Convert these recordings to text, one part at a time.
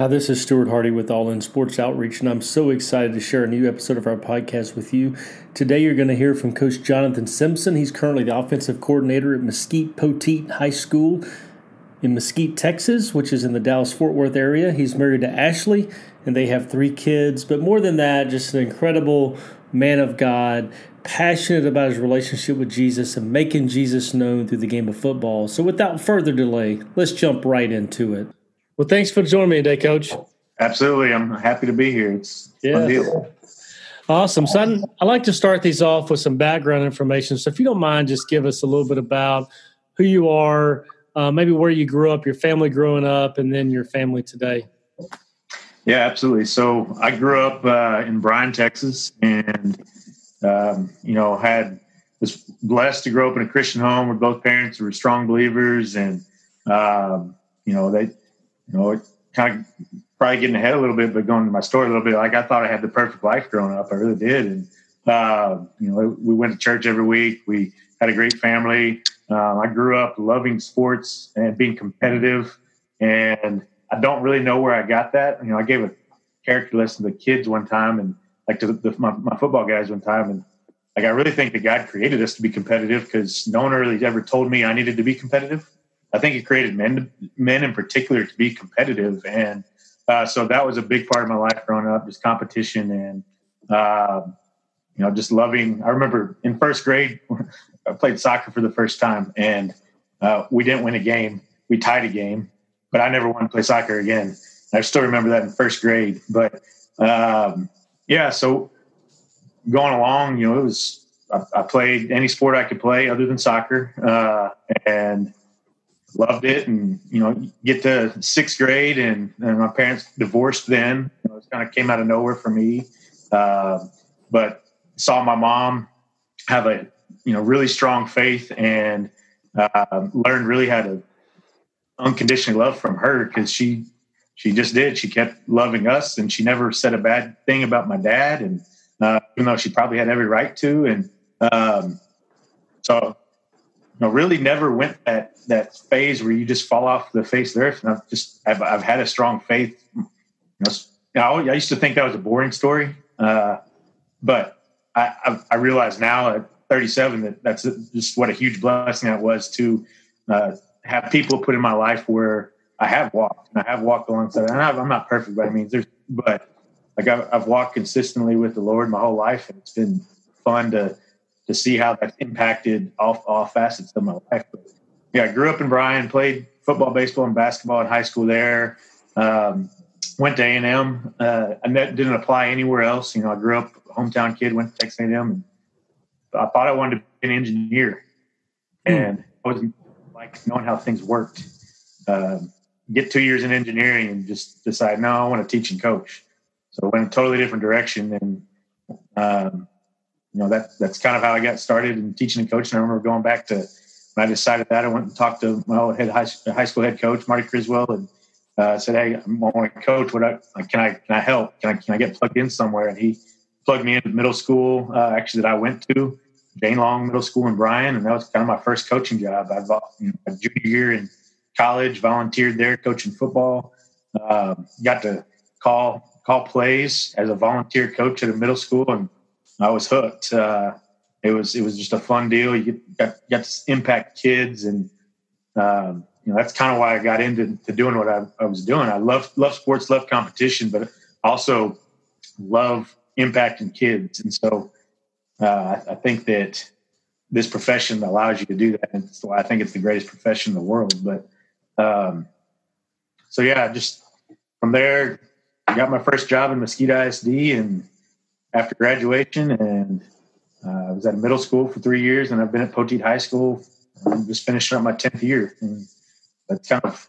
Hi, this is Stuart Hardy with All In Sports Outreach, and I'm so excited to share a new episode of our podcast with you. Today, you're going to hear from Coach Jonathan Simpson. He's currently the offensive coordinator at Mesquite Poteet High School in Mesquite, Texas, which is in the Dallas Fort Worth area. He's married to Ashley, and they have three kids. But more than that, just an incredible man of God, passionate about his relationship with Jesus and making Jesus known through the game of football. So, without further delay, let's jump right into it. Well, thanks for joining me today, Coach. Absolutely. I'm happy to be here. It's yeah. fun deal. Awesome. So I'd, I'd like to start these off with some background information. So if you don't mind, just give us a little bit about who you are, uh, maybe where you grew up, your family growing up, and then your family today. Yeah, absolutely. So I grew up uh, in Bryan, Texas, and um, you know had was blessed to grow up in a Christian home where both parents who were strong believers, and um, you know they you know, kind of probably getting ahead a little bit, but going to my story a little bit, like I thought I had the perfect life growing up. I really did. And, uh, you know, we went to church every week. We had a great family. Um, I grew up loving sports and being competitive. And I don't really know where I got that. You know, I gave a character lesson to kids one time and like to the, my, my football guys one time. And like, I really think that God created us to be competitive because no one really ever told me I needed to be competitive. I think it created men, men in particular, to be competitive, and uh, so that was a big part of my life growing up, just competition and uh, you know, just loving. I remember in first grade, I played soccer for the first time, and uh, we didn't win a game. We tied a game, but I never wanted to play soccer again. I still remember that in first grade. But um, yeah, so going along, you know, it was I, I, played any sport I could play other than soccer, uh, and loved it and you know get to sixth grade and, and my parents divorced then. You know, it kind of came out of nowhere for me. Uh, but saw my mom have a you know really strong faith and uh, learned really how to unconditionally love from her because she she just did. She kept loving us and she never said a bad thing about my dad and uh, even though she probably had every right to and um, so know, really never went that that phase where you just fall off the face of the earth. And I've just I've, I've had a strong faith. You know, I used to think that was a boring story, uh, but I, I, I realize now at 37 that that's just what a huge blessing that was to uh, have people put in my life where I have walked and I have walked alongside. And I'm not perfect by any means, there's, but like I've, I've walked consistently with the Lord my whole life, and it's been fun to to see how that's impacted all, all facets of my life. But yeah, I grew up in Bryan, played football, baseball, and basketball in high school there. Um, went to A&M. Uh, I didn't apply anywhere else. You know, I grew up hometown kid, went to Texas A&M, and I thought I wanted to be an engineer. Hmm. And I wasn't like knowing how things worked. Um, get two years in engineering and just decide, no, I want to teach and coach. So I went a totally different direction. And um, you know that that's kind of how I got started in teaching and coaching. I remember going back to when I decided that I went and talked to my old head high, high school head coach Marty Criswell and uh, said, "Hey, I want to coach. What I, can I can I help? Can I can I get plugged in somewhere?" And he plugged me into middle school uh, actually that I went to Jane Long Middle School in Bryan, and that was kind of my first coaching job. I you know, junior year in college, volunteered there coaching football. Um, got to call call plays as a volunteer coach at a middle school and I was hooked. Uh, it was it was just a fun deal. You got, got to impact kids, and um, you know that's kind of why I got into doing what I, I, was doing. I love love sports, love competition, but also love impacting kids. And so uh, I, I, think that this profession allows you to do that, and so I think it's the greatest profession in the world. But um, so yeah, just from there, I got my first job in Mesquite ISD and after graduation, and uh, I was at a middle school for three years, and I've been at Poteet High School. I'm just finishing up my tenth year, and that's kind of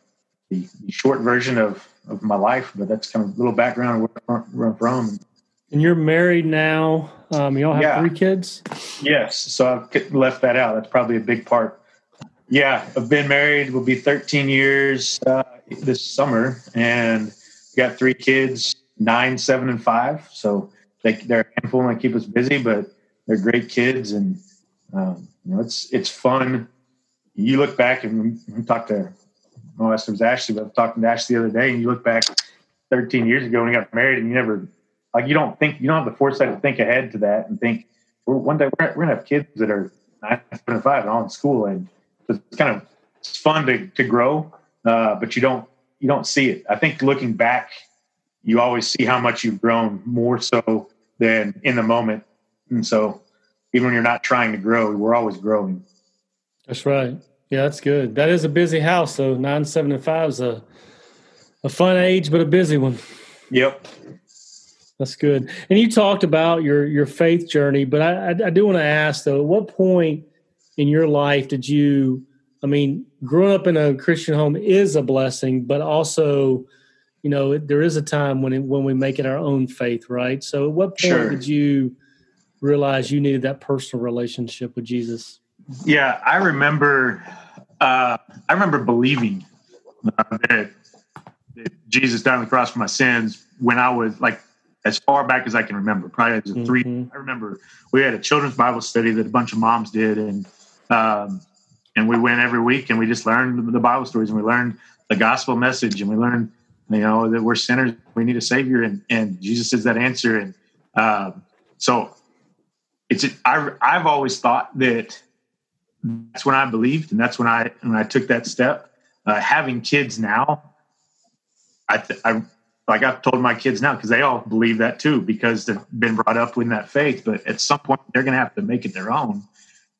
the, the, short version of of my life. But that's kind of a little background where I'm from. And you're married now. Um, you all have yeah. three kids. Yes, so I've left that out. That's probably a big part. Yeah, I've been married. Will be 13 years uh, this summer, and got three kids, nine, seven, and five. So they, they're a handful and they keep us busy, but they're great kids, and um, you know it's it's fun. You look back and we talked to oh, it was Ashley, but I was talking to Ashley the other day, and you look back 13 years ago when we got married, and you never like you don't think you don't have the foresight to think ahead to that and think well, one day we're, we're gonna have kids that are nine, seven, and five and all in school, and it's kind of it's fun to to grow, uh, but you don't you don't see it. I think looking back, you always see how much you've grown more so than in the moment, and so even when you're not trying to grow, we're always growing. That's right. Yeah, that's good. That is a busy house. So nine, seven, and five is a a fun age, but a busy one. Yep. That's good. And you talked about your your faith journey, but I, I, I do want to ask though, at what point in your life did you? I mean, growing up in a Christian home is a blessing, but also, you know, there is a time when it, when we make it our own faith, right? So, at what point sure. did you realize you needed that personal relationship with Jesus? Yeah, I remember. Uh, I remember believing that, that Jesus died on the cross for my sins when I was like as far back as I can remember. Probably as a mm-hmm. three. I remember we had a children's Bible study that a bunch of moms did, and um, and we went every week, and we just learned the Bible stories, and we learned the gospel message, and we learned you know that we're sinners, we need a savior, and and Jesus is that answer, and uh, so it's I I've always thought that that's when I believed, and that's when I when I took that step. Uh, having kids now, I, th- I like I've told my kids now because they all believe that too because they've been brought up in that faith. But at some point, they're going to have to make it their own.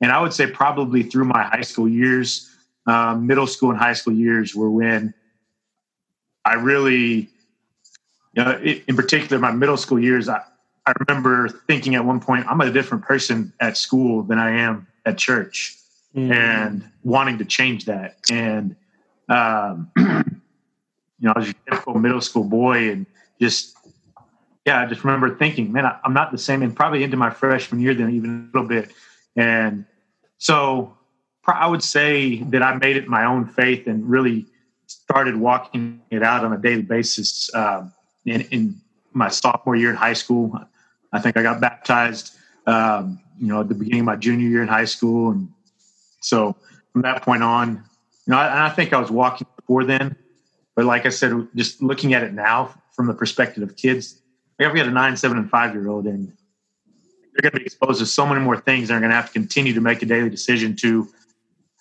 And I would say probably through my high school years, um, middle school and high school years were when I really, you know, in particular, my middle school years, I, I remember thinking at one point, I'm a different person at school than I am at church mm-hmm. and wanting to change that. And, um, you know, I was a typical middle school boy and just, yeah, I just remember thinking, man, I, am not the same. And probably into my freshman year, then even a little bit. And so I would say that I made it my own faith and really started walking it out on a daily basis um, in, in, my sophomore year in high school. I think I got baptized, um, you know, at the beginning of my junior year in high school. And so from that point on, you know, I, I think I was walking before then, but like I said, just looking at it now from the perspective of kids, we have got a nine, seven, and five year old, and they're going to be exposed to so many more things. They're going to have to continue to make a daily decision to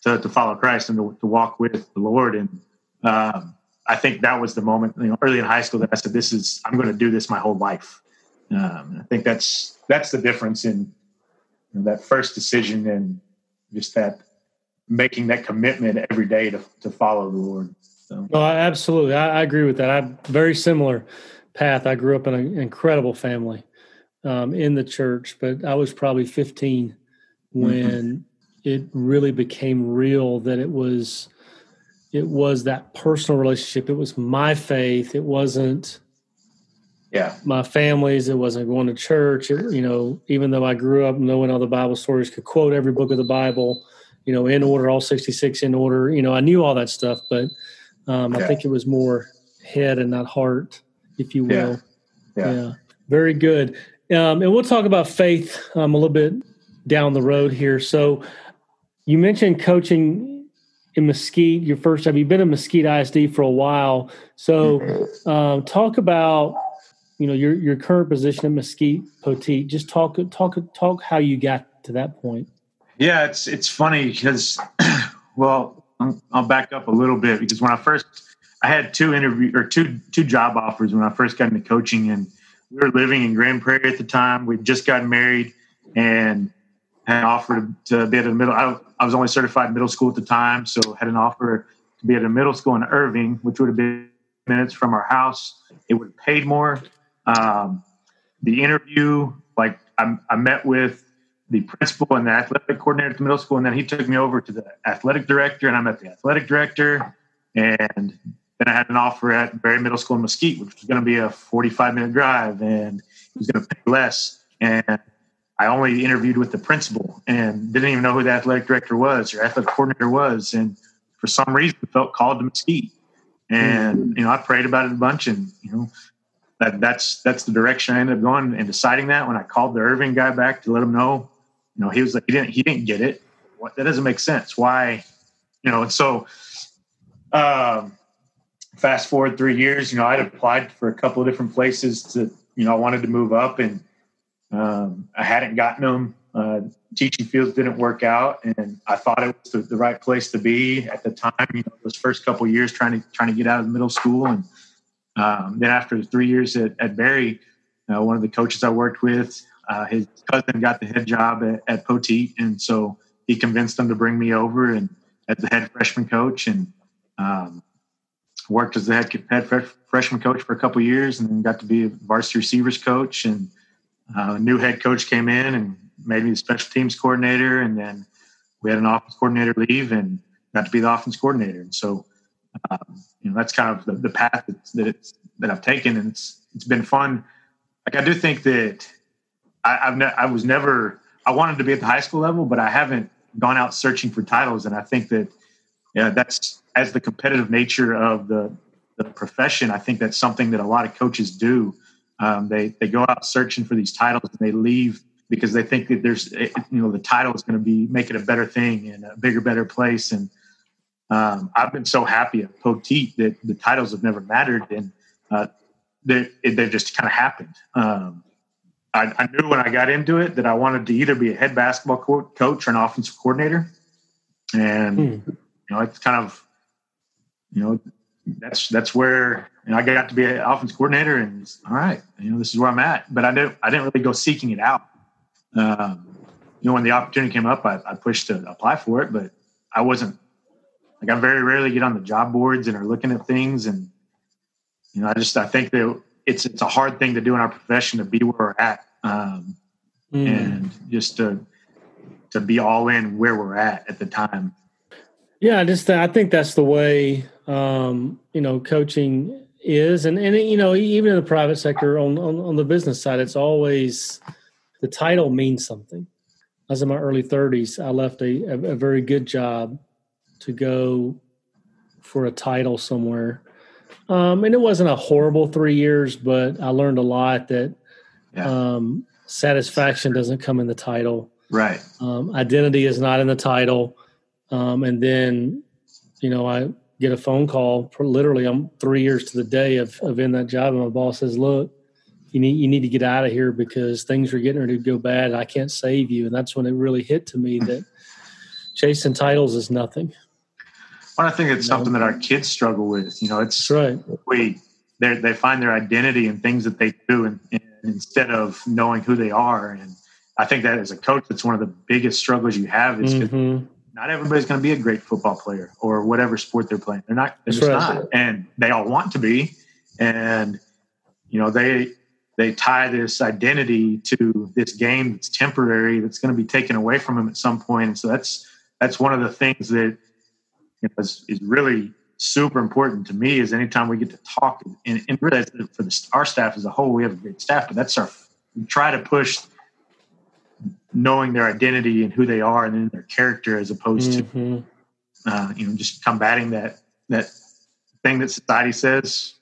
to, to follow Christ and to, to, walk with the Lord. And um, I think that was the moment, you know, early in high school that I said, "This is I'm going to do this my whole life." Um, I think that's that's the difference in you know, that first decision and just that making that commitment every day to, to follow the Lord. So. No, absolutely. I, I, agree with that. I very similar path. I grew up in an incredible family um, in the church, but I was probably 15 when mm-hmm. it really became real that it was it was that personal relationship. It was my faith. It wasn't yeah my family's. It wasn't going to church. It, you know, even though I grew up knowing all the Bible stories, could quote every book of the Bible, you know, in order, all 66 in order. You know, I knew all that stuff, but um, yeah. I think it was more head and not heart, if you will. Yeah. yeah. yeah. Very good. Um, and we'll talk about faith um, a little bit down the road here. So you mentioned coaching in Mesquite, your first time. You've been in Mesquite ISD for a while. So um, talk about you know your your current position at Mesquite Poteet. Just talk talk talk how you got to that point. Yeah, it's it's funny because well I'll back up a little bit because when I first I had two interview or two two job offers when I first got into coaching, and we were living in Grand Prairie at the time. We'd just gotten married and had offered to be at a middle. I, I was only certified middle school at the time, so had an offer to be at a middle school in Irving, which would have been minutes from our house. It would have paid more. Um, the interview, like I, I met with the principal and the athletic coordinator at the middle school, and then he took me over to the athletic director, and I met the athletic director, and then I had an offer at Berry Middle School in Mesquite, which was going to be a 45 minute drive, and he was going to pay less, and I only interviewed with the principal and didn't even know who the athletic director was or athletic coordinator was, and for some reason felt called to Mesquite, and you know I prayed about it a bunch, and you know that that's that's the direction I ended up going and deciding that when I called the Irving guy back to let him know you know, he was like, he didn't, he didn't get it. What, that doesn't make sense. Why, you know, and so, um, fast forward three years, you know, I'd applied for a couple of different places to, you know, I wanted to move up and um, I hadn't gotten them. Uh, teaching fields didn't work out, and I thought it was the, the, right place to be at the time. You know, those first couple years trying to trying to get out of middle school, and um, then after three years at, at Berry, uh, one of the coaches I worked with, uh, his cousin got the head job at, at Poteet, and so he convinced them to bring me over and as the head freshman coach, and um, worked as the head, head freshman coach for a couple years, and then got to be a varsity receivers coach. And uh, a new head coach came in and made me the special teams coordinator, and then we had an offense coordinator leave, and got to be the offense coordinator. And so, um, you know, that's kind of the, the path that, that it's that I've taken, and it's it's been fun. Like I do think that I, have ne- I was never I wanted to be at the high school level, but I haven't gone out searching for titles, and I think that yeah, that's as the competitive nature of the the profession. I think that's something that a lot of coaches do. Um, they they go out searching for these titles and they leave because they think that there's you know the title is going to be make it a better thing and a bigger better place and um, I've been so happy at Poteet that the titles have never mattered and uh, they they just kind of happened. Um, I, I, knew when I got into it that I wanted to either be a head basketball co- coach or an offensive coordinator, and hmm. you know it's kind of you know that's that's where you know, I got to be an offense coordinator, and all right, you know this is where I'm at. But I didn't I didn't really go seeking it out. Um, you know, when the opportunity came up, I, I, pushed to apply for it, but I wasn't like I very rarely get on the job boards and are looking at things, and you know, I just I think that it's it's a hard thing to do in our profession to be where we're at, um, mm. and just to to be all in where we're at at the time. Yeah, just I think that's the way um, you know coaching is, and and you know even in the private sector on, on on the business side, it's always the title means something. I was in my early 30s. I left a, a, a very good job to go for a title somewhere. Um, and it wasn't a horrible three years, but I learned a lot that yeah. um, satisfaction doesn't come in the title. Right. Um, identity is not in the title. Um, and then, you know, I get a phone call. literally, I'm three years to the day of, of in that job, and my boss says, "Look, you need you need to get out of here because things are getting ready to go bad. I can't save you." And that's when it really hit to me that chasing titles is nothing. Well, I think it's you something know? that our kids struggle with. You know, it's that's right. We they they find their identity in things that they do, and, and instead of knowing who they are. And I think that as a coach, that's one of the biggest struggles you have is mm-hmm. Not everybody's going to be a great football player or whatever sport they're playing. They're not. They're just right. not, and they all want to be. And you know they they tie this identity to this game that's temporary that's going to be taken away from them at some point and so that's that's one of the things that you know, is, is really super important to me is anytime we get to talk and, and really for the, our staff as a whole we have a great staff but that's our we try to push knowing their identity and who they are and then their character as opposed mm-hmm. to uh, you know just combating that that thing that society says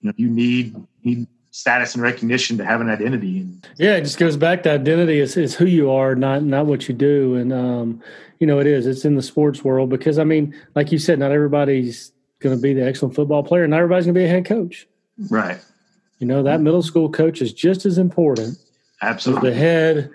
you know you need need status and recognition to have an identity. And yeah, it just goes back to identity is, is who you are, not not what you do. And um, you know, it is. It's in the sports world because I mean, like you said, not everybody's going to be the excellent football player. Not everybody's going to be a head coach. Right. You know, that middle school coach is just as important. Absolutely. the head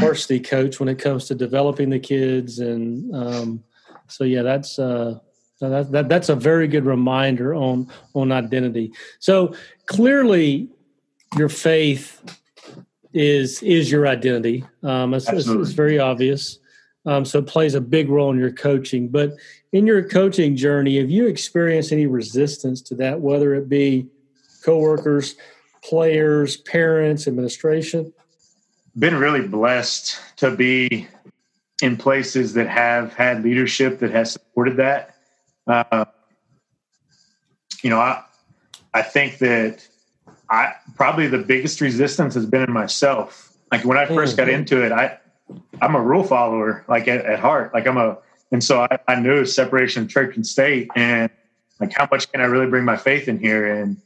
varsity coach when it comes to developing the kids and um, so yeah, that's uh, that, that, that's a very good reminder on on identity. So clearly, your faith is is your identity. Um, it's, it's, it's, very obvious. Um, so it plays a big role in your coaching. But in your coaching journey, have you experienced any resistance to that, whether it be coworkers, players, parents, administration? Been really blessed to be in places that have had leadership that has supported that. Uh, you know, I I think that I probably the biggest resistance has been in myself. Like when I 1st mm-hmm. got into it, I I'm a rule follower, like at, at heart. Like I'm a and so I, I, knew separation of church and state and like how much can I really bring my faith in here? And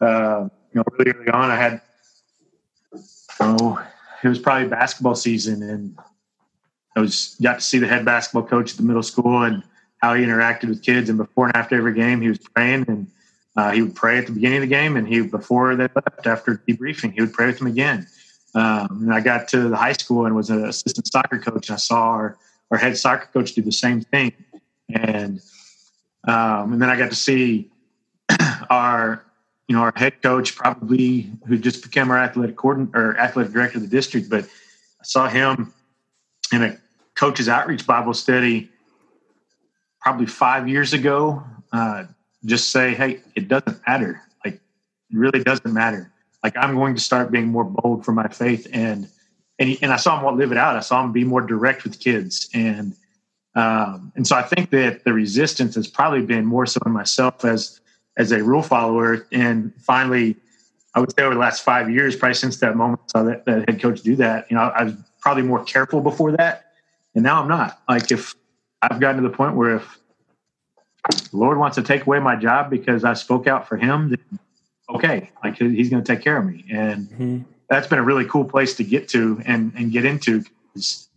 uh, you know, really early on I had oh it was probably basketball season and I was got to see the head basketball coach at the middle school and how he interacted with kids. And before and after every game, he was praying and uh, he would pray at the beginning of the game, and he before they left after debriefing, he would pray with them again. Um, and I got to the high school and was an assistant soccer coach, and I saw our, our head soccer coach do the same thing. And um, and then I got to see our you know our head coach, probably who just became our athletic coordinator or athletic director of the district, but I saw him in a coach's outreach Bible study probably five years ago. Uh, just say, hey, it doesn't matter. Like, it really doesn't matter. Like, I'm going to start being more bold for my faith. And and, and I saw him live it out. I saw him be more direct with kids. And um, and so I think that the resistance has probably been more so in myself as as a rule follower. And finally, I would say over the last five years, probably since that moment, I saw that, that head coach do that. You know, I was probably more careful before that, and now I'm not. Like if I've gotten to the point where if the Lord wants to take away my job because I spoke out for Him, then okay, like He's going to take care of me, and mm-hmm. that's been a really cool place to get to and and get into. Because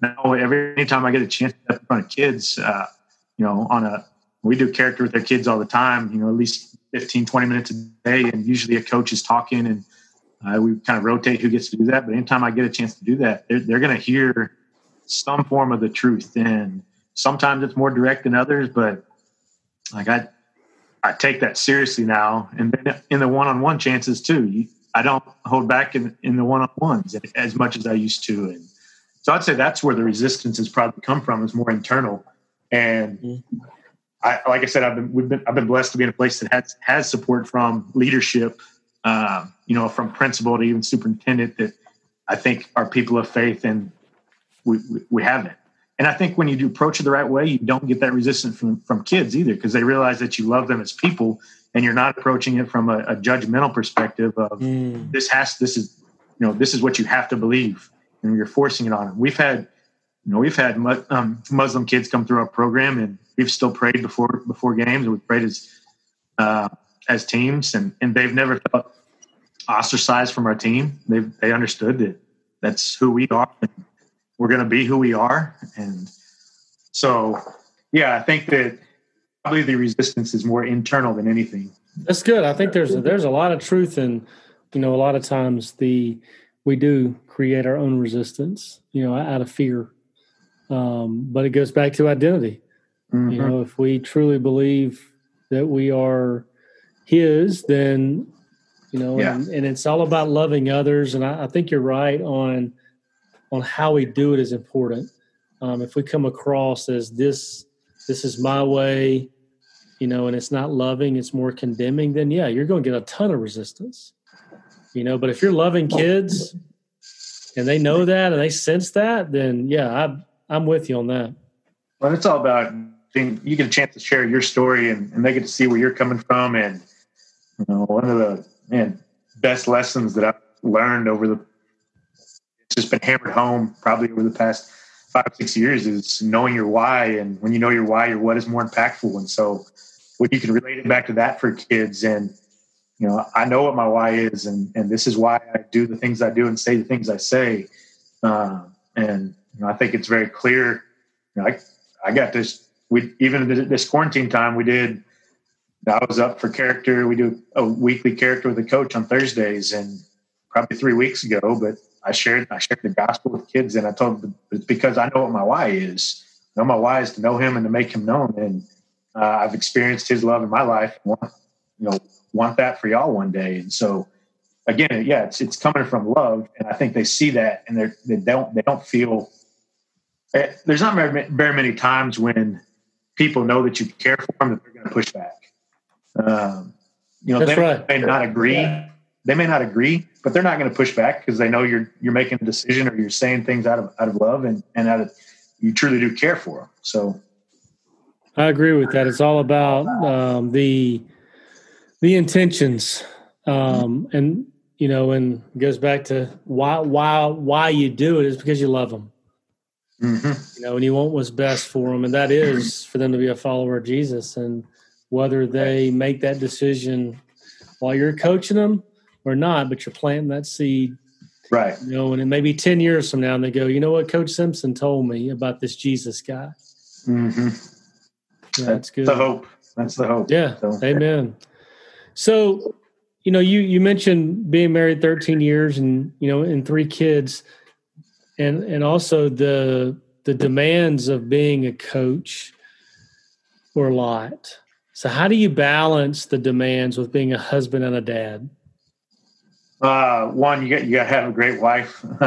now every time I get a chance to step in front of kids, uh, you know, on a we do character with our kids all the time. You know, at least 15, 20 minutes a day, and usually a coach is talking, and uh, we kind of rotate who gets to do that. But anytime I get a chance to do that, they're, they're going to hear some form of the truth, and sometimes it's more direct than others, but like I, I take that seriously now, and then in the one-on-one chances too. You, I don't hold back in, in the one-on-ones as much as I used to, and so I'd say that's where the resistance has probably come from is more internal. And mm-hmm. I, like I said, I've been, we've been, I've been blessed to be in a place that has has support from leadership, uh, you know, from principal to even superintendent that I think are people of faith, and we we, we haven't. And I think when you do approach it the right way, you don't get that resistance from, from kids either because they realize that you love them as people and you're not approaching it from a, a judgmental perspective of mm. this has this is you know this is what you have to believe and you're forcing it on them. We've had you know we've had um, Muslim kids come through our program and we've still prayed before before games. And we've prayed as uh, as teams and and they've never felt ostracized from our team. They they understood that that's who we are. We're going to be who we are. And so, yeah, I think that probably the resistance is more internal than anything. That's good. I think there's a, there's a lot of truth in, you know, a lot of times the we do create our own resistance, you know, out of fear. Um, but it goes back to identity. Mm-hmm. You know, if we truly believe that we are His, then you know, yeah. and, and, it's all about loving others. And I, I think you're right on on how we do it is important. Um, if we come across as this, this is my way, you know, and it's not loving, it's more condemning, then yeah, you're going to get a ton of resistance, you know. But if you're loving kids and they know that and they sense that, then yeah, I, I'm with you on that. Well, it's all about you get a chance to share your story and, and they get to see where you're coming from. And, you know, one of the man, best lessons that I've learned over the it's just been hammered home probably over the past five six years is knowing your why. And when you know your why your what is more impactful. And so when you can relate it back to that for kids and you know i know what my why is and and this is why i do the things i do and say the things i say. Uh, and you know, i think it's very clear. You know, I, I got this we even this quarantine time we did I was up for character. We do a weekly character with a coach on Thursdays, and probably three weeks ago. But I shared I shared the gospel with kids, and I told them it's because I know what my why is. I know my why is to know Him and to make Him known, and uh, I've experienced His love in my life. Want you know want that for y'all one day, and so again, yeah, it's it's coming from love, and I think they see that, and they they don't they don't feel. Eh, there's not very, very many times when people know that you care for them that they're going to push back. Um, you know, That's they right. may not agree. Yeah they may not agree, but they're not going to push back because they know you're you're making a decision or you're saying things out of out of love and and out of you truly do care for them. So, I agree with that. It's all about um, the the intentions, um, and you know, and goes back to why why why you do it is because you love them. Mm-hmm. You know, and you want what's best for them, and that is for them to be a follower of Jesus. And whether they make that decision while you're coaching them or not, but you're planting that seed. Right. You know, and it may be 10 years from now and they go, you know what, Coach Simpson told me about this Jesus guy. Mm-hmm. Yeah, that's good. The hope. That's the hope. Yeah. So, Amen. So, you know, you you mentioned being married 13 years and you know, and three kids, and and also the the demands of being a coach were a lot. So, how do you balance the demands with being a husband and a dad? Uh, one, you got you got to have a great wife.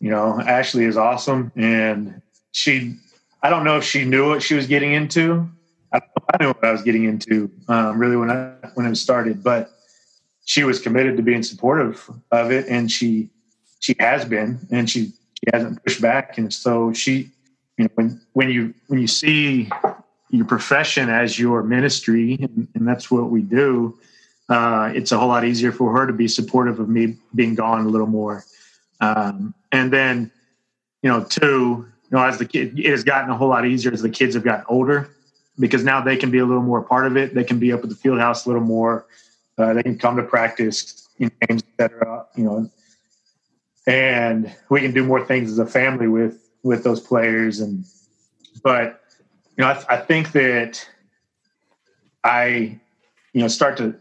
you know, Ashley is awesome, and she. I don't know if she knew what she was getting into. I, I knew what I was getting into um, really when I when it started, but she was committed to being supportive of it, and she she has been, and she she hasn't pushed back, and so she, you know, when when you when you see your profession as your ministry, and, and that's what we do. Uh, it's a whole lot easier for her to be supportive of me being gone a little more. Um, and then, you know, two, you know, as the kid, it has gotten a whole lot easier as the kids have gotten older because now they can be a little more part of it. They can be up at the field house a little more. Uh, they can come to practice, in games, etc. You know, and we can do more things as a family with with those players. And but you know, I, I think that I, you know, start to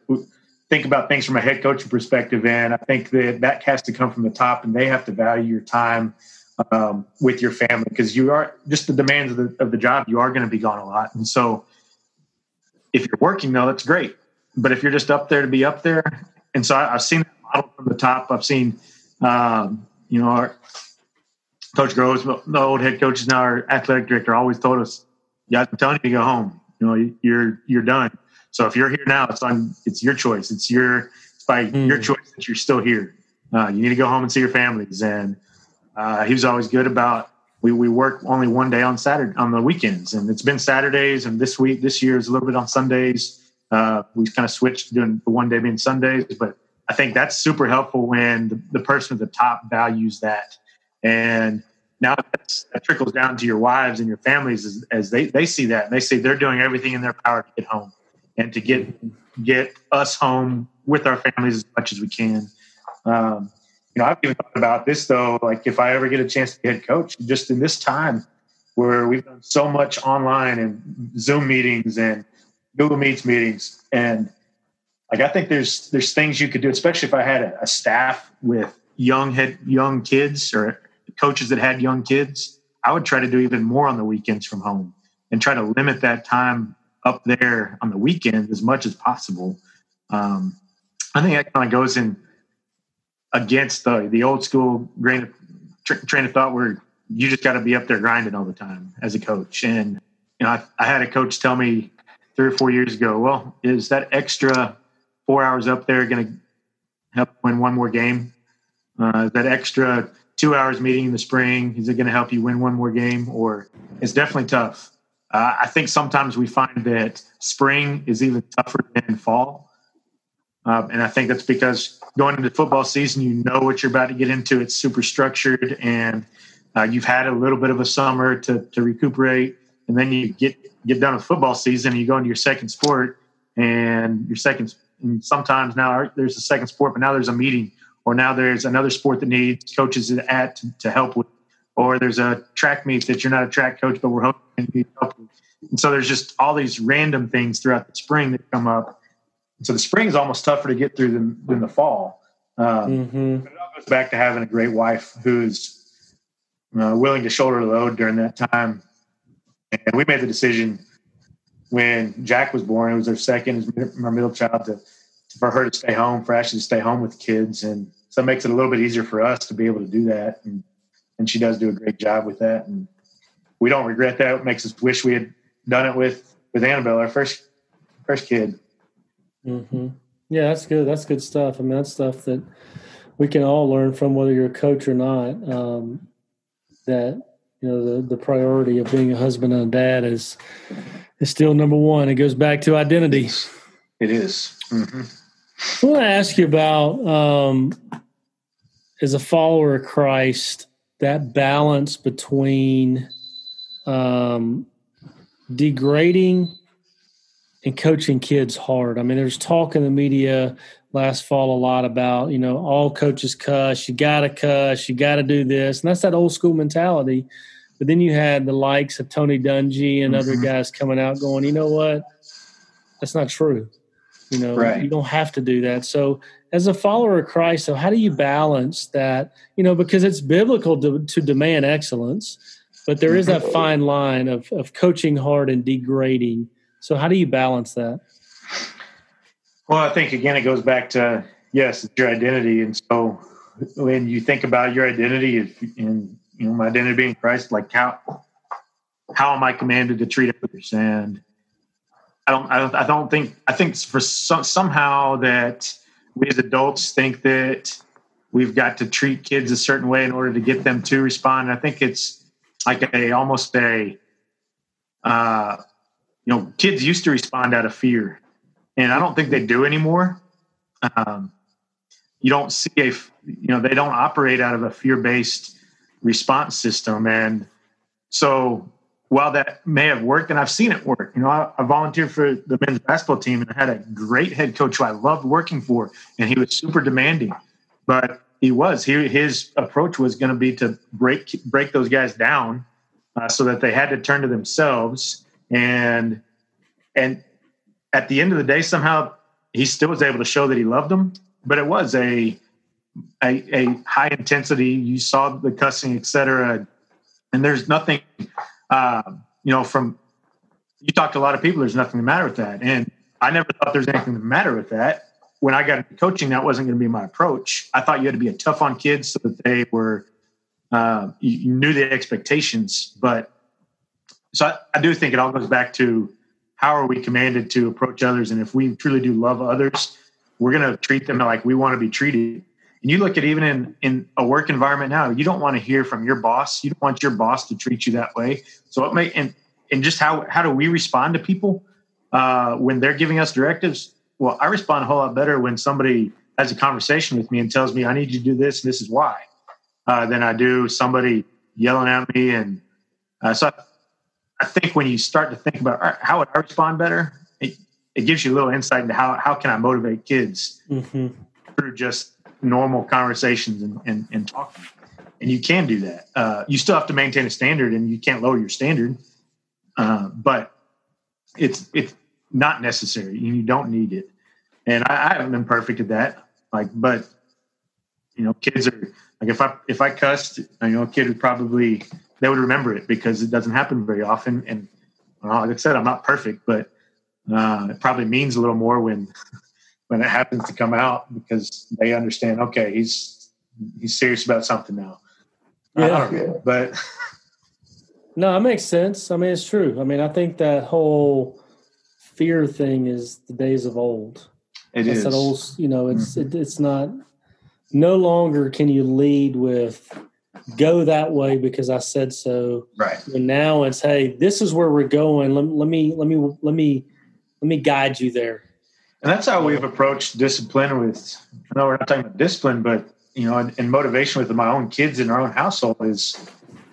think about things from a head coaching perspective, and I think that that has to come from the top, and they have to value your time um, with your family because you are just the demands of the, of the job. You are going to be gone a lot, and so if you're working though, that's great. But if you're just up there to be up there, and so I, have seen that model from the top. I've seen, um, you know, our Coach Groves, the old head coach is now our athletic director, always told us, "Yeah, I'm telling you to go home. You know, you're you're done." So if you're here now, it's on. It's your choice. It's your it's by mm. your choice that you're still here. Uh, you need to go home and see your families. And uh, he was always good about. We we work only one day on Saturday on the weekends, and it's been Saturdays. And this week, this year is a little bit on Sundays. Uh, we kind of switched doing the one day being Sundays, but I think that's super helpful when the, the person at the top values that. And now that trickles down to your wives and your families as, as, they, they see that and they say they're doing everything in their power to get home and to get get us home with our families as much as we can. Um, you know, I've even thought about this though. Like, if I ever get a chance to be head coach, just in this time where we've done so much online and Zoom meetings and Google Meets meetings, and like I think there's there's things you could do, especially if I had a, a staff with young head young kids or coaches that had young kids. I would try to do even more on the weekends from home and try to limit that time up there on the weekend as much as possible. Um, I think that kind of goes in against the the old school grain of, tra- train of thought where you just got to be up there grinding all the time as a coach. And you know, I, I, had a coach tell me three or four years ago, "Well, is that extra four hours up there going to help win one more game? Uh, that extra two hours meeting in the spring is it going to help you win one more game? Or it's definitely tough." Uh, I think sometimes we find that spring is even tougher than fall. Uh, and I think that's because going into football season, you know what you're about to get into. It's super structured, and uh, you've had a little bit of a summer to, to recuperate. And then you get get done with football season, and you go into your second sport, and your second. And sometimes now there's a second sport, but now there's a meeting, or now there's another sport that needs coaches at to, to help with or there's a track meet that you're not a track coach, but we're hoping to help you. And so there's just all these random things throughout the spring that come up. so the spring is almost tougher to get through than, than the fall. Um, mm-hmm. But it all goes back to having a great wife who's uh, willing to shoulder the load during that time. And we made the decision when Jack was born, it was our second, our middle child, to, for her to stay home, for Ashley to stay home with kids. And so it makes it a little bit easier for us to be able to do that. And and she does do a great job with that. And we don't regret that. It makes us wish we had done it with with Annabelle, our first first kid. Mm-hmm. Yeah, that's good. That's good stuff. I mean, that's stuff that we can all learn from, whether you're a coach or not. Um, that you know the the priority of being a husband and a dad is is still number one. It goes back to identity. It is. Mm-hmm. I want to ask you about um, as a follower of Christ that balance between um, degrading and coaching kids hard. I mean, there's talk in the media last fall a lot about, you know, all coaches cuss, you got to cuss, you got to do this. And that's that old school mentality. But then you had the likes of Tony Dungy and Mm-hmm. other guys coming out going, you know what? That's not true. You know, Right. you don't have to do that. So, as a follower of Christ, so how do you balance that? You know, because it's biblical to, to demand excellence, but there is that fine line of, of coaching hard and degrading. So, how do you balance that? Well, I think again, it goes back to yes, it's your identity, and so when you think about your identity and you know my identity being Christ, like how how am I commanded to treat others? And I don't, I don't, I don't think I think for some, somehow that we as adults think that we've got to treat kids a certain way in order to get them to respond. And I think it's like a almost a uh, you know kids used to respond out of fear and I don't think they do anymore. Um, you don't see a, you know, they don't operate out of a fear-based response system, and so while that may have worked, and I've seen it work, you know, I, I volunteered for the men's basketball team, and I had a great head coach who I loved working for, and he was super demanding, but he was he his approach was going to be to break break those guys down, uh, so that they had to turn to themselves and and at the end of the day, somehow he still was able to show that he loved them. But it was a a, a high intensity. You saw the cussing, etc. And there's nothing, uh, you know, from you talk to a lot of people. There's nothing the matter with that, and I never thought there's anything the matter with that. When I got into coaching, that wasn't going to be my approach. I thought you had to be a tough on kids so that they were uh, you, you knew the expectations. But so I, I do think it all goes back to how are we commanded to approach others? And if we truly do love others we're going to treat them like we want to be treated. And you look at even in in a work environment now you don't want to hear from your boss. You don't want your boss to treat you that way. So it may and and just how how do we respond to people uh, when they're giving us directives? Well i respond a whole lot better when somebody has a conversation with me and tells me i need you to do this and this is why uh, than i do somebody yelling at me and uh, so I think when you start to think about right, how would I respond better, it, it gives you a little insight into how, how can I motivate kids Mm-hmm. through just normal conversations and, and, and talking. And you can do that. Uh, you still have to maintain a standard and you can't lower your standard, uh, but it's, it's not necessary. You don't need it. And I, I haven't been perfect at that. Like, but you know, kids are like, if I, if I cussed, you know, a kid would probably, they would remember it because it doesn't happen very often. And well, like I said, I'm not perfect, but uh, it probably means a little more when when it happens to come out because they understand. Okay, he's he's serious about something now. I Yeah. don't know, but No, it makes sense. I mean, it's true. I mean, I think that whole fear thing is the days of old. it it's is. that old, you know, it's it, it's not. No longer can you lead with go that way because I said so. right. And now it's hey, this is where we're going. Let, let me let me let me let me guide you there. And that's how we've approached discipline with, I know we're not talking about discipline, but, you know, and, and motivation with my own kids in our own household is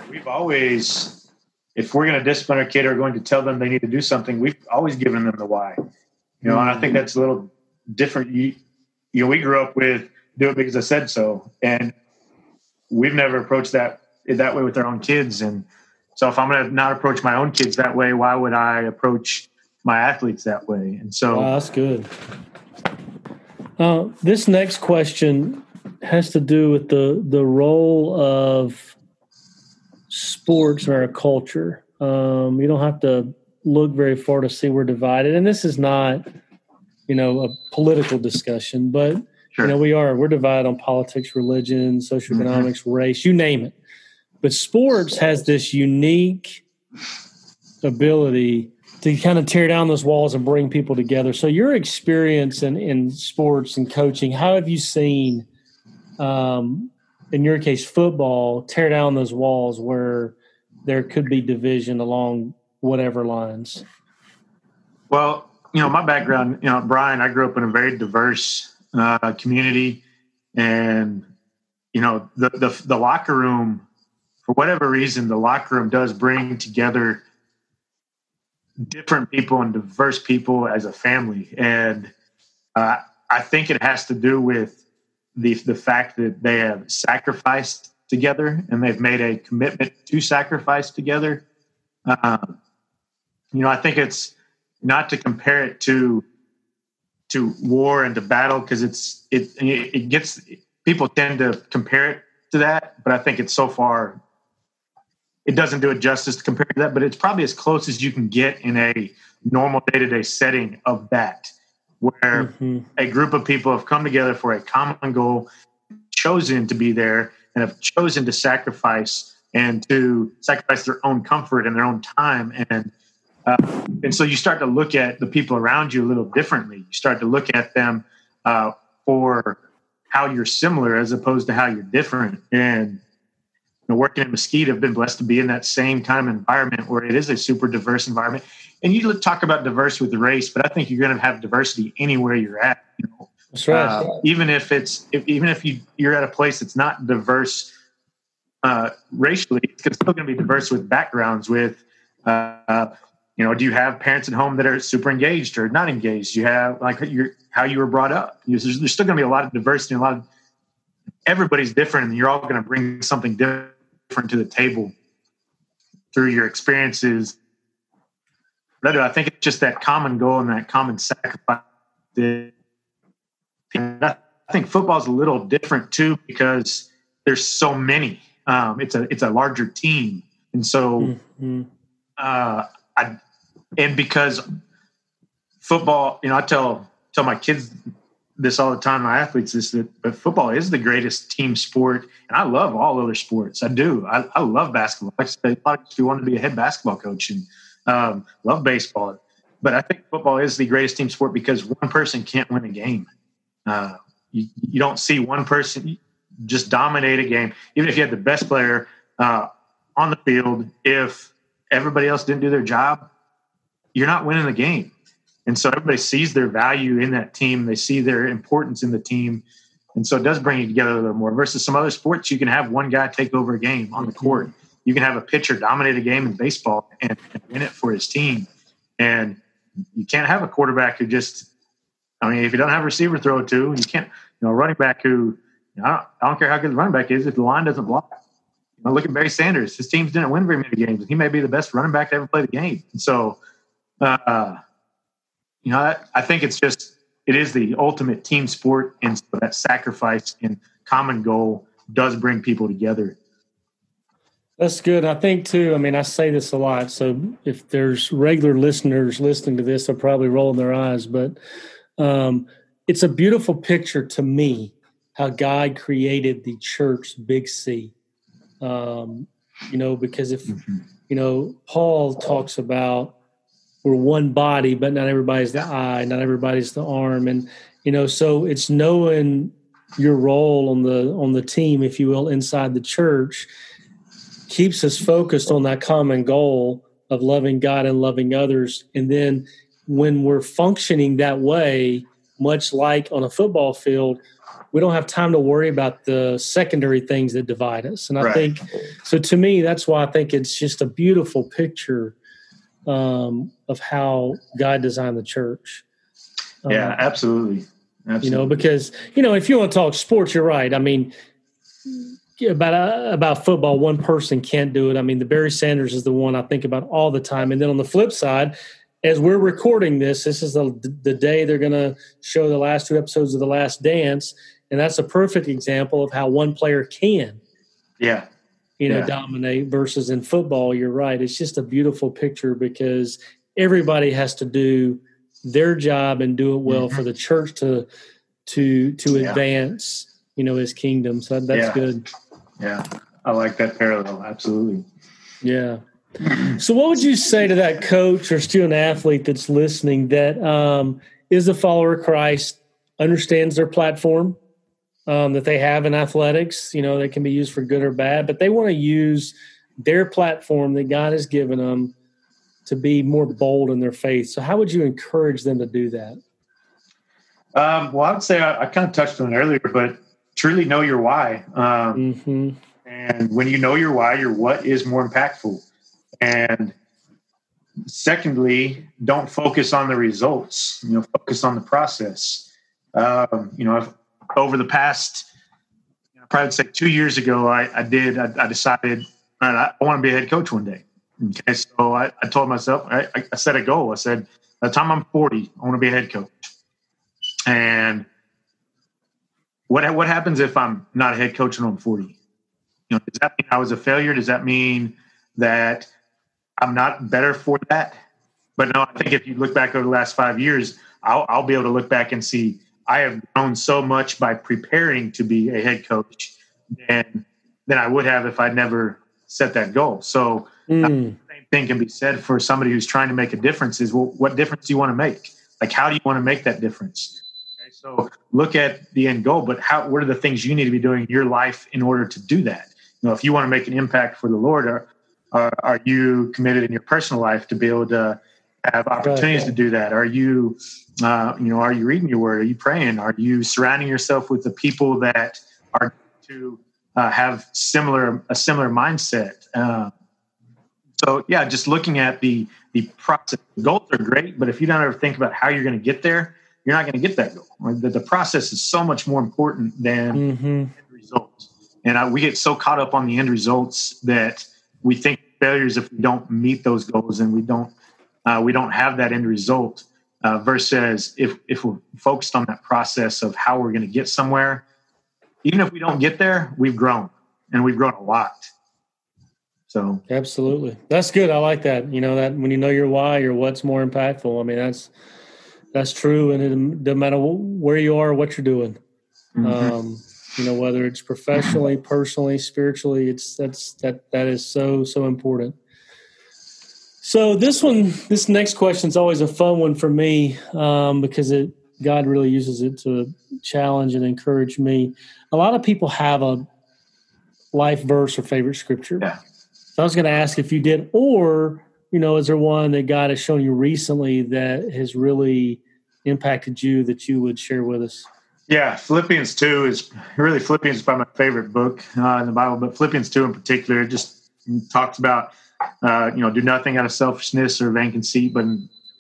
we've always, if we're going to discipline our kid or going to tell them they need to do something, we've always given them the why. You know, and I think mm-hmm. that's a little different. You, you know, we grew up with do it because I said so. And we've never approached that that way with our own kids. And so if I'm going to not approach my own kids that way, why would I approach my athletes that way? And so, Wow, that's good. Uh, this next question has to do with the the role of sports in our culture. Um, you don't have to look very far to see we're divided, and this is not, you know, a political discussion, but sure. you know we are we're divided on politics, religion, socioeconomics, race, you name it. But sports has this unique ability to kind of tear down those walls and bring people together. So your experience in, in sports and coaching, how have you seen, um, in your case, football tear down those walls where there could be division along whatever lines? Well, you know, my background, you know, Bryan, I grew up in a very diverse uh, community, and you know, the, the the locker room, for whatever reason, the locker room does bring together different people and diverse people as a family, and uh, I think it has to do with the the fact that they have sacrificed together and they've made a commitment to sacrifice together. Um, you know, I think it's not to compare it to to war and to battle because it's it it gets people tend to compare it to that, but I think it's so far it doesn't do it justice to compare to that, but it's probably as close as you can get in a normal day to day setting of that, where mm-hmm. a group of people have come together for a common goal, chosen to be there, and have chosen to sacrifice and to sacrifice their own comfort and their own time and uh, and so you start to look at the people around you a little differently. You start to look at them uh, for how you're similar as opposed to how you're different. And know, working at Mesquite, I've been blessed to be in that same kind of environment where it is a super diverse environment. And you talk about diversity with race, but I think you're going to have diversity anywhere you're at. You know, that's right. Uh, even if it's if, even if you you're at a place that's not diverse uh, racially, it's still going to be diverse with backgrounds. With uh, you know, do you have parents at home that are super engaged or not engaged? You have like your how you were brought up. There's, there's still going to be a lot of diversity, and a lot of everybody's different, and you're all going to bring something different different to the table through your experiences. But I think it's just that common goal and that common sacrifice. I think football is a little different too because there's so many. Um, it's a it's a larger team, and so mm-hmm. uh, I and because football, you know, I tell tell my kids this all the time. My athletes is that but football is the greatest team sport, and I love all other sports. I do. I, I love basketball. I say, a lot of you want to be a head basketball coach and um, love baseball, but I think football is the greatest team sport because one person can't win a game. Uh, you, you don't see one person just dominate a game, even if you had the best player uh, on the field. If everybody else didn't do their job, you're not winning the game. And so everybody sees their value in that team. They see their importance in the team. And so it does bring you together a little more versus some other sports. You can have one guy take over a game on the mm-hmm. court. You can have a pitcher dominate a game in baseball and, and win it for his team. And you can't have a quarterback who just, I mean, if you don't have a receiver throw it to, you can't, you know, a running back who, you know, I, don't, I don't care how good the running back is if the line doesn't block. You know, look at Barry Sanders. His teams didn't win very many games, and he may be the best running back to ever play the game. And so, uh, you know, I, I think it's just it is the ultimate team sport, and so that sacrifice and common goal does bring people together. That's good. I think too. I mean, I say this a lot, so if there's regular listeners listening to this, they're probably rolling their eyes. But um, it's a beautiful picture to me how God created the church, Big C. Um, you know, because if mm-hmm. you know, Paul talks about we're one body, but not everybody's the eye, not everybody's the arm, and you know, so it's knowing your role on the on the team, if you will, inside the church, keeps us focused on that common goal of loving God and loving others, and then when we're functioning that way, much like on a football field, we don't have time to worry about the secondary things that divide us. And I right. think so. To me, that's why I think it's just a beautiful picture um, of how God designed the church. Yeah, um, absolutely. absolutely. You know, because you know, if you want to talk sports, you're right. I mean, about uh, about football, one person can't do it. I mean, the Barry Sanders is the one I think about all the time. And then on the flip side, as we're recording this, this is the the day they're going to show the last two episodes of The Last Dance, and that's a perfect example of how one player can. Yeah you know, yeah. dominate versus in football, you're right. It's just a beautiful picture because everybody has to do their job and do it well mm-hmm. for the church to to to yeah. advance, you know, his kingdom. So that's yeah. good. Yeah. I like that parallel. Absolutely. Yeah. So what would you say to that coach or student athlete that's listening that um, is a follower of Christ, understands their platform, um, that they have in athletics. You know, they can be used for good or bad, but they want to use their platform that God has given them to be more bold in their faith. So, how would you encourage them to do that? Um, well, I would say I, I, kind of touched on it earlier, but truly know your why. Um, mm-hmm. And when you know your why, your what is more impactful. And secondly, don't focus on the results. You know, focus on the process. Um, you know, over the past I probably say two years ago, I, I did. I, I decided I want to be a head coach one day. Okay, so I, I told myself, I, I set a goal. I said, by the time I'm 40, I want to be a head coach. And what what happens if I'm not a head coach and I'm 40? You know, does that mean I was a failure? Does that mean that I'm not better for that? But no, I think if you look back over the last five years, I'll, I'll be able to look back and see I have grown so much by preparing to be a head coach than than I would have if I'd never set that goal. So mm. same thing can be said for somebody who's trying to make a difference is well, what difference do you want to make? Like how do you want to make that difference? Okay, so look at the end goal, but how what are the things you need to be doing in your life in order to do that? You know, if you want to make an impact for the Lord, are, are, are you committed in your personal life to be able to have opportunities right. to do that? Are you, uh, you know, are you reading your word? Are you praying? Are you surrounding yourself with the people that are to uh, have similar a similar mindset? Uh, so yeah, just looking at the the process. Goals are great, but if you don't ever think about how you're going to get there, you're not going to get that goal. The, the, process is so much more important than mm-hmm. end results. And I, we get so caught up on the end results that we think failures if we don't meet those goals and we don't uh, we don't have that end result. Uh, versus if if we're focused on that process of how we're going to get somewhere, even if we don't get there, we've grown and we've grown a lot. So absolutely, that's good. I like that. You know that when you know your why or what's more impactful. I mean that's that's true, and it doesn't matter where you are, or what you're doing. Mm-hmm. Um, you know whether it's professionally, personally, spiritually. It's that's that that is so so important. So this one, this next question is always a fun one for me um, because it God really uses it to challenge and encourage me. A lot of people have a life verse or favorite scripture. Yeah. So I was going to ask if you did, or you know, is there one that God has shown you recently that has really impacted you that you would share with us? Yeah, Philippians two is really Philippians is probably my favorite book uh, in the Bible, but Philippians two in particular just talks about uh, you know, do nothing out of selfishness or vain conceit, but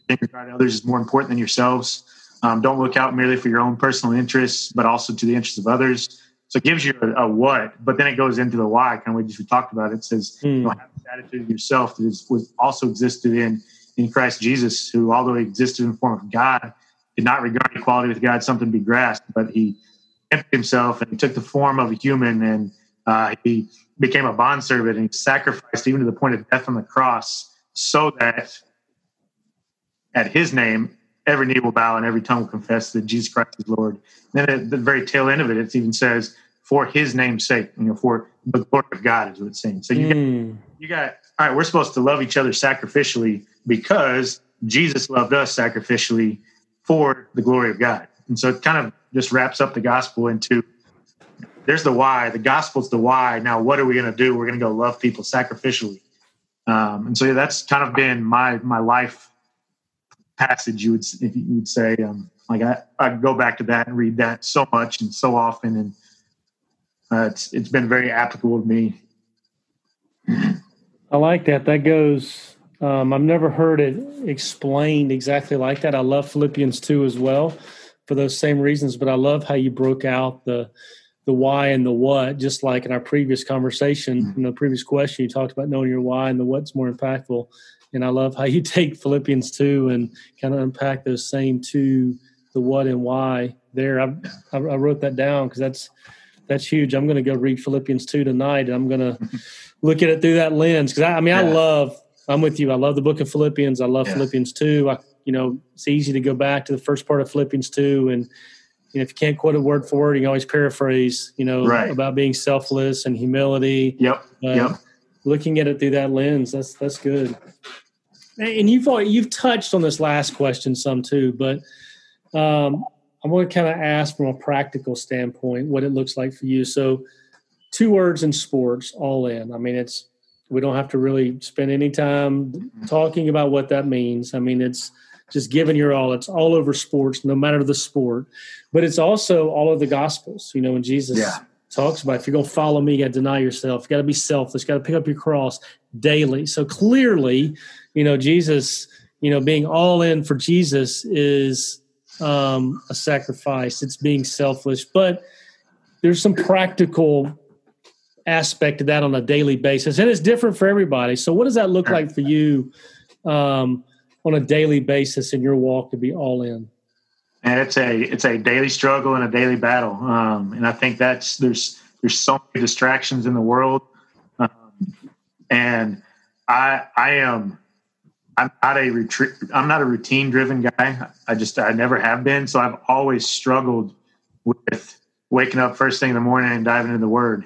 think regard others is more important than yourselves. Um, don't look out merely for your own personal interests, but also to the interests of others. So it gives you a, a what, but then it goes into the why. Kind of what we talked about. It says, mm. you know, have this attitude of yourself that is, was also existed in in Christ Jesus, who, although he existed in the form of God, did not regard equality with God something to be grasped, but he emptied himself and he took the form of a human and uh, he became a bondservant and he sacrificed even to the point of death on the cross so that at his name every knee will bow and every tongue will confess that Jesus Christ is Lord. And then at the very tail end of it, it even says, for his name's sake, you know, for the glory of God is what it's saying. So you, mm. got, you got, all right, we're supposed to love each other sacrificially because Jesus loved us sacrificially for the glory of God. And so it kind of just wraps up the gospel into there's the why. The gospel's the why. Now, what are we going to do? We're going to go love people sacrificially. Um, and so yeah, that's kind of been my my life passage. You would if you would say um, like I I go back to that and read that so much and so often, and uh, it's it's been very applicable to me. I like that. That goes. Um, I've never heard it explained exactly like that. I love Philippians two as well for those same reasons, but I love how you broke out the the why and the what, just like in our previous conversation, mm-hmm. in the previous question, you talked about knowing your why and the what's more impactful. And I love how you take Philippians 2 and kind of unpack those same two, the what and why there. I, I wrote that down because that's, that's huge. I'm going to go read Philippians 2 tonight. And I'm going to look at it through that lens. Cause I, I mean, yeah. I love, I'm with you. I love the book of Philippians. I love yeah. Philippians 2. I, you know, it's easy to go back to the first part of Philippians 2 and, you know, if you can't quote a word for word, you can always paraphrase, you know, right. about being selfless and humility. Yep. yep. Looking at it through that lens, that's that's good. And you've you've touched on this last question some too, but um, I'm going to kind of ask from a practical standpoint what it looks like for you. So, two words in sports, all in. I mean, it's we don't have to really spend any time talking about what that means. I mean, it's just giving your all. It's all over sports, no matter the sport. But it's also all of the gospels. You know, when Jesus yeah. Talks about if you're going to follow me, you got to deny yourself. You got to be selfless. Got to pick up your cross daily. So clearly, you know, Jesus, you know, being all in for Jesus is um, a sacrifice. It's being selfish, but there's some practical aspect to that on a daily basis, and it's different for everybody. So, what does that look like for you um, on a daily basis in your walk to be all in? And it's a it's a daily struggle and a daily battle, um, and I think that's there's there's so many distractions in the world, um, and I I am I'm not a retreat I'm not a routine driven guy. I just I never have been, so I've always struggled with waking up first thing in the morning and diving into the Word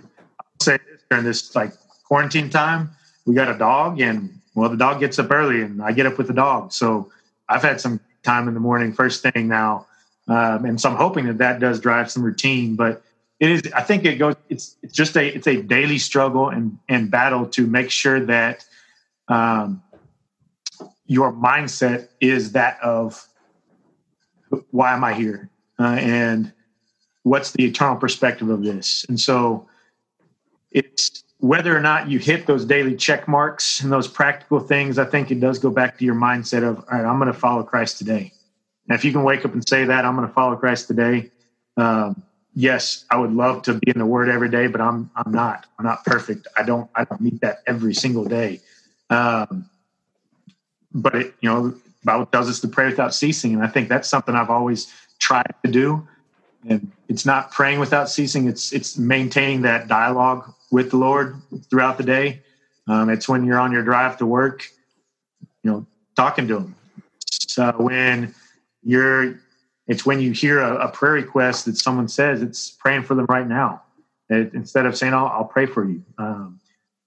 say this during this like quarantine time, we got a dog, and well, the dog gets up early, and I get up with the dog. So I've had some time in the morning, first thing now, um, and so I'm hoping that that does drive some routine. But it is, I think it goes. It's it's just a it's a daily struggle and and battle to make sure that um, your mindset is that of why am I here uh, and what's the eternal perspective of this, and so it's whether or not you hit those daily check marks and those practical things, I think it does go back to your mindset of, all right, I'm going to follow Christ today. And if you can wake up and say that, I'm going to follow Christ today. Um, yes, I would love to be in the Word every day, but I'm I'm not. I'm not perfect. I don't I don't meet that every single day. Um, but it, you know, Bible tells us to pray without ceasing, and I think that's something I've always tried to do. And it's not praying without ceasing; it's it's maintaining that dialogue with the Lord throughout the day. Um, it's when you're on your drive to work, you know, talking to Him. So when you're, it's when you hear a, a prayer request that someone says, it's praying for them right now. It, instead of saying, I'll, I'll pray for you. Um,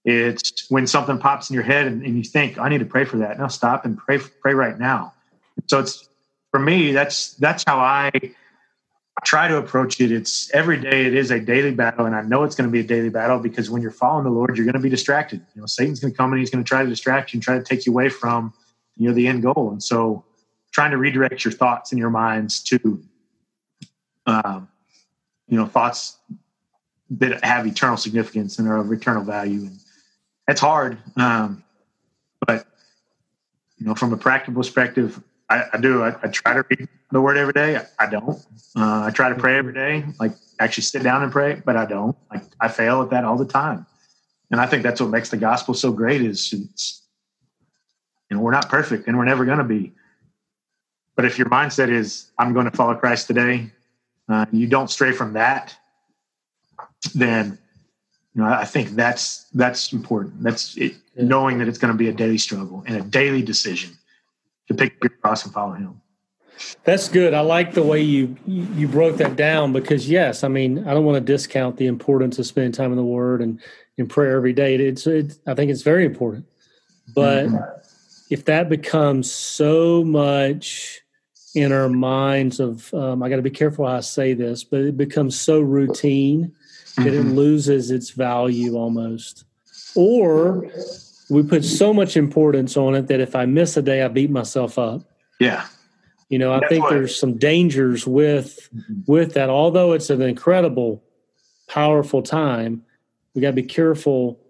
it's when something pops in your head and, and, you think, I need to pray for that. Now stop and pray, pray right now. So it's, for me, that's, that's how I try to approach it. It's every day. It is a daily battle, and I know it's going to be a daily battle because when you're following the Lord, you're going to be distracted. You know, Satan's going to come and he's going to try to distract you and try to take you away from you know the end goal. And so, trying to redirect your thoughts and your minds to, um, you know, thoughts that have eternal significance and are of eternal value, and that's hard. Um, but you know, from a practical perspective, I, I do. I, I, try to read the word every day. I, I don't. Uh, I try to pray every day, like actually sit down and pray, but I don't. Like I fail at that all the time. And I think that's what makes the gospel so great is it's, you know, we're not perfect and we're never going to be. But if your mindset is, I'm going to follow Christ today, uh, you don't stray from that, then, you know, I think that's, that's important. That's it, knowing that it's going to be a daily struggle and a daily decision to pick your cross and follow him. That's good. I like the way you you broke that down because yes, I mean I don't want to discount the importance of spending time in the Word and in prayer every day. It's, it's I think it's very important, but mm-hmm. if that becomes so much in our minds of um, I got to be careful how I say this, but it becomes so routine that mm-hmm. it loses its value almost, or we put so much importance on it that if I miss a day, I beat myself up. Yeah. You know, I That's think what, there's some dangers with mm-hmm. with that. Although it's an incredible, powerful time, we got to be careful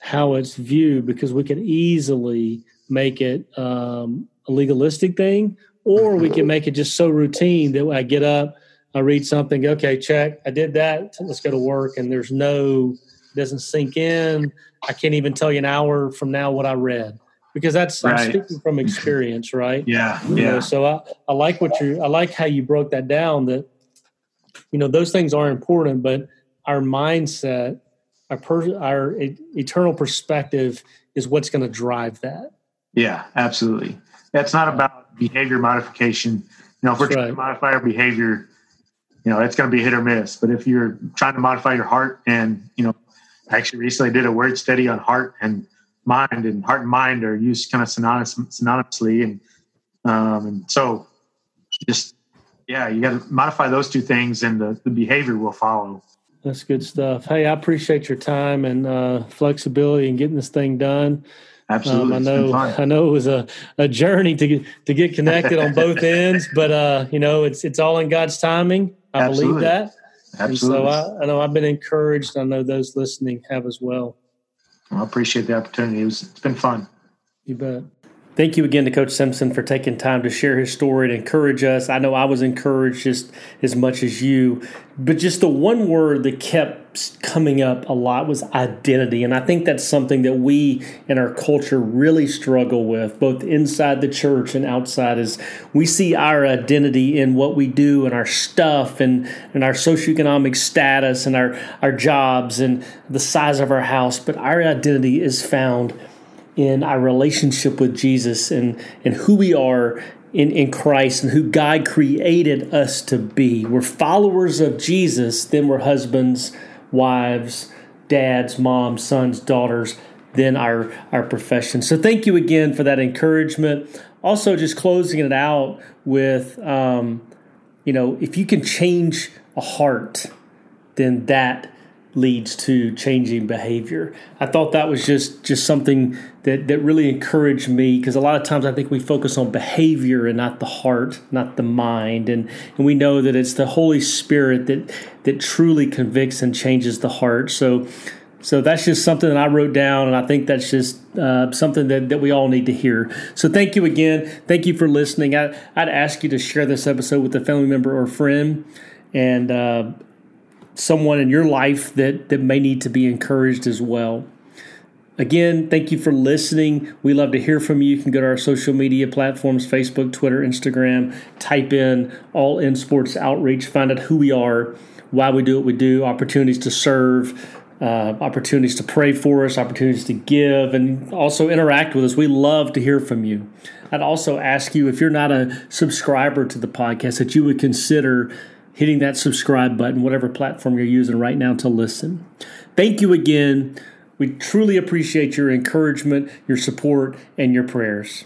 how it's viewed because we can easily make it um, a legalistic thing, or we can make it just so routine that I get up, I read something, okay, check, I did that, let's go to work, and there's no doesn't sink in. I can't even tell you an hour from now what I read because that's right. I'm speaking from experience, right? Yeah, you yeah. Know, so I, I like what you I like how you broke that down. That you know those things are important, but our mindset, our per, our eternal perspective is what's going to drive that. Yeah, absolutely. That's not about behavior modification. You know, if we're that's trying right. to modify our behavior, you know, it's going to be hit or miss. But if you're trying to modify your heart and you know I actually recently did a word study on heart and mind, and heart and mind are used kind of synonymous, synonymously, and um, and so just yeah, you got to modify those two things, and the, the behavior will follow. That's good stuff. Hey, I appreciate your time and uh, flexibility in getting this thing done. Absolutely, um, I know. I know it was a, a journey to get to get connected on both ends, but uh, you know, it's it's all in God's timing. I Absolutely. believe that. Absolutely. And so I, I, know I've been encouraged. I know those listening have as well. well I appreciate the opportunity. It was, it's been fun. You bet. Thank you again to Coach Simpson for taking time to share his story and encourage us. I know I was encouraged just as much as you, but just the one word that kept coming up a lot was identity. And I think that's something that we in our culture really struggle with, both inside the church and outside, is we see our identity in what we do and our stuff and, and our socioeconomic status and our, our jobs and the size of our house, but our identity is found in our relationship with Jesus and, and who we are in, in Christ and who God created us to be. We're followers of Jesus, then we're husbands, wives, dads, moms, sons, daughters, then our, our profession. So thank you again for that encouragement. Also, just closing it out with, um, you know, if you can change a heart, then that leads to changing behavior. I thought that was just just something that that really encouraged me because a lot of times I think we focus on behavior and not the heart, not the mind, and and we know that it's the Holy Spirit that that truly convicts and changes the heart. So. So that's just something that I wrote down, and I think that's just uh, something that, that we all need to hear. So thank you again. Thank you for listening. I, I'd ask you to share this episode with a family member or friend, and uh, someone in your life that, that may need to be encouraged as well. Again, thank you for listening. We love to hear from you. You can go to our social media platforms Facebook, Twitter, Instagram, type in All In Sports Outreach, find out who we are, why we do what we do, opportunities to serve, uh, opportunities to pray for us, opportunities to give, and also interact with us. We love to hear from you. I'd also ask you if you're not a subscriber to the podcast that you would consider hitting that subscribe button, whatever platform you're using right now to listen. Thank you again. We truly appreciate your encouragement, your support, and your prayers.